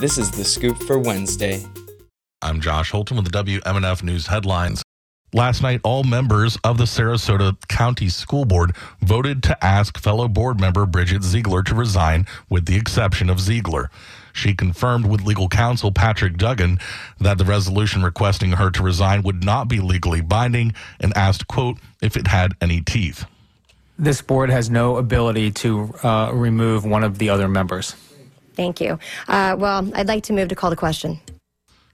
This is the scoop for Wednesday. I'm Josh Holton with the WMNF News headlines. Last night, all members of the Sarasota County School Board voted to ask fellow board member Bridget Ziegler to resign, with the exception of Ziegler. She confirmed with legal counsel Patrick Duggan that the resolution requesting her to resign would not be legally binding and asked, quote, if it had any teeth. This board has no ability to uh, remove one of the other members. Thank you. Uh, well, I'd like to move to call the question.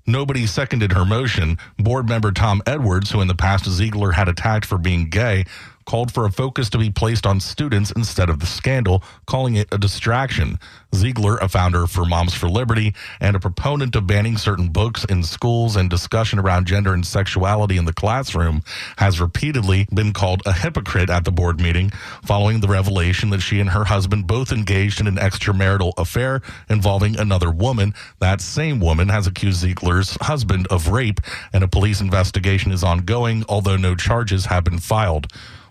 Nobody seconded her motion. Board member Tom Edwards, who in the past Ziegler had attacked for being gay, called for a focus to be placed on students instead of the scandal, calling it a distraction. Ziegler, a founder for Moms for Liberty and a proponent of banning certain books in schools and discussion around gender and sexuality in the classroom, has repeatedly been called a hypocrite at the board meeting following the revelation that she and her husband both engaged in an extramarital affair involving another woman. That same woman has accused Ziegler's husband of rape, and a police investigation is ongoing, although no charges have been filed.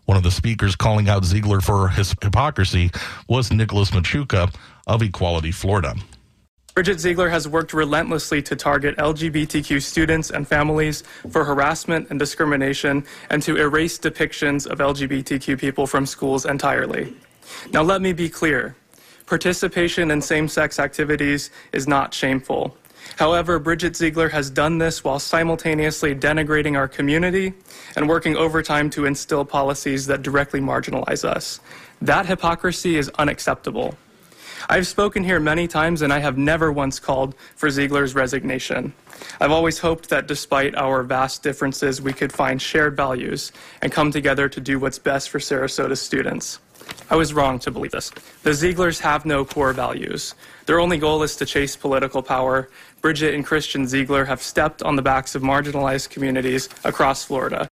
One of the speakers calling out Ziegler for his hypocrisy was Nicholas Machuca of Equality Florida. Bridget Ziegler has worked relentlessly to target LGBTQ students and families for harassment and discrimination and to erase depictions of LGBTQ people from schools entirely. Now, let me be clear participation in same sex activities is not shameful. However, Bridget Ziegler has done this while simultaneously denigrating our community and working overtime to instill policies that directly marginalize us. That hypocrisy is unacceptable. I've spoken here many times and I have never once called for Ziegler's resignation. I've always hoped that despite our vast differences, we could find shared values and come together to do what's best for Sarasota students. I was wrong to believe this. The Zieglers have no core values. Their only goal is to chase political power. Bridget and Christian Ziegler have stepped on the backs of marginalized communities across Florida.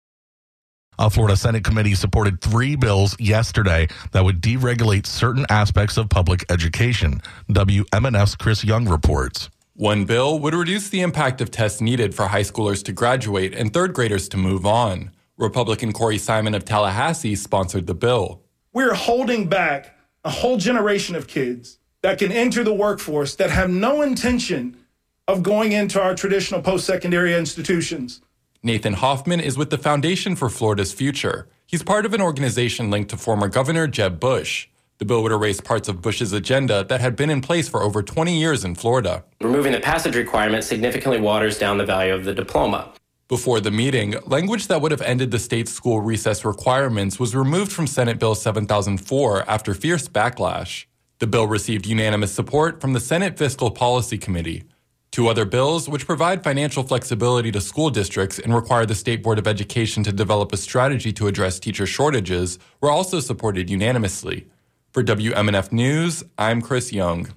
A Florida Senate committee supported three bills yesterday that would deregulate certain aspects of public education. WMNF's Chris Young reports. One bill would reduce the impact of tests needed for high schoolers to graduate and third graders to move on. Republican Corey Simon of Tallahassee sponsored the bill. We're holding back a whole generation of kids that can enter the workforce that have no intention of going into our traditional post secondary institutions. Nathan Hoffman is with the Foundation for Florida's Future. He's part of an organization linked to former Governor Jeb Bush. The bill would erase parts of Bush's agenda that had been in place for over 20 years in Florida. Removing the passage requirement significantly waters down the value of the diploma. Before the meeting, language that would have ended the state's school recess requirements was removed from Senate Bill 7004 after fierce backlash. The bill received unanimous support from the Senate Fiscal Policy Committee. Two other bills, which provide financial flexibility to school districts and require the State Board of Education to develop a strategy to address teacher shortages, were also supported unanimously. For WMNF News, I'm Chris Young.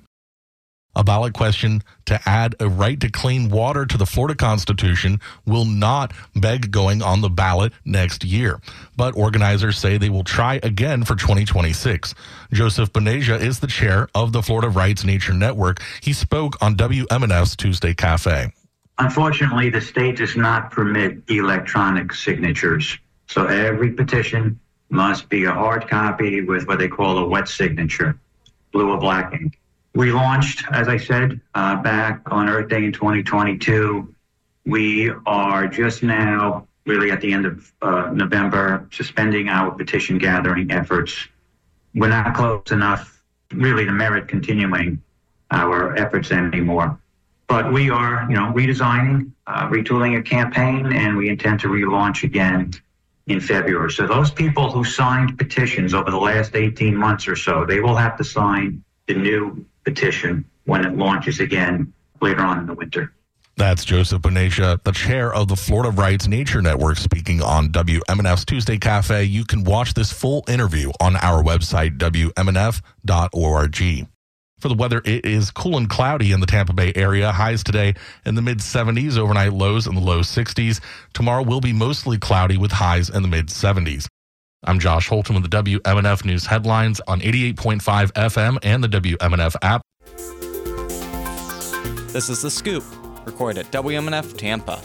A ballot question to add a right to clean water to the Florida Constitution will not beg going on the ballot next year. But organizers say they will try again for 2026. Joseph Bonasia is the chair of the Florida Rights Nature Network. He spoke on WMNF's Tuesday Cafe. Unfortunately, the state does not permit electronic signatures. So every petition must be a hard copy with what they call a wet signature, blue or black ink. We launched, as I said, uh, back on Earth Day in 2022. We are just now, really at the end of uh, November, suspending our petition gathering efforts. We're not close enough, really, to merit continuing our efforts anymore. But we are, you know, redesigning, uh, retooling a campaign, and we intend to relaunch again in February. So those people who signed petitions over the last 18 months or so, they will have to sign the new petition when it launches again later on in the winter. That's Joseph Bonasia, the chair of the Florida Rights Nature Network, speaking on WMNF's Tuesday Cafe. You can watch this full interview on our website, WMNF.org. For the weather, it is cool and cloudy in the Tampa Bay area. Highs today in the mid 70s, overnight lows in the low 60s. Tomorrow will be mostly cloudy with highs in the mid 70s. I'm Josh Holton with the WMNF News headlines on 88.5 FM and the WMNF app. This is The Scoop, recorded at WMNF Tampa.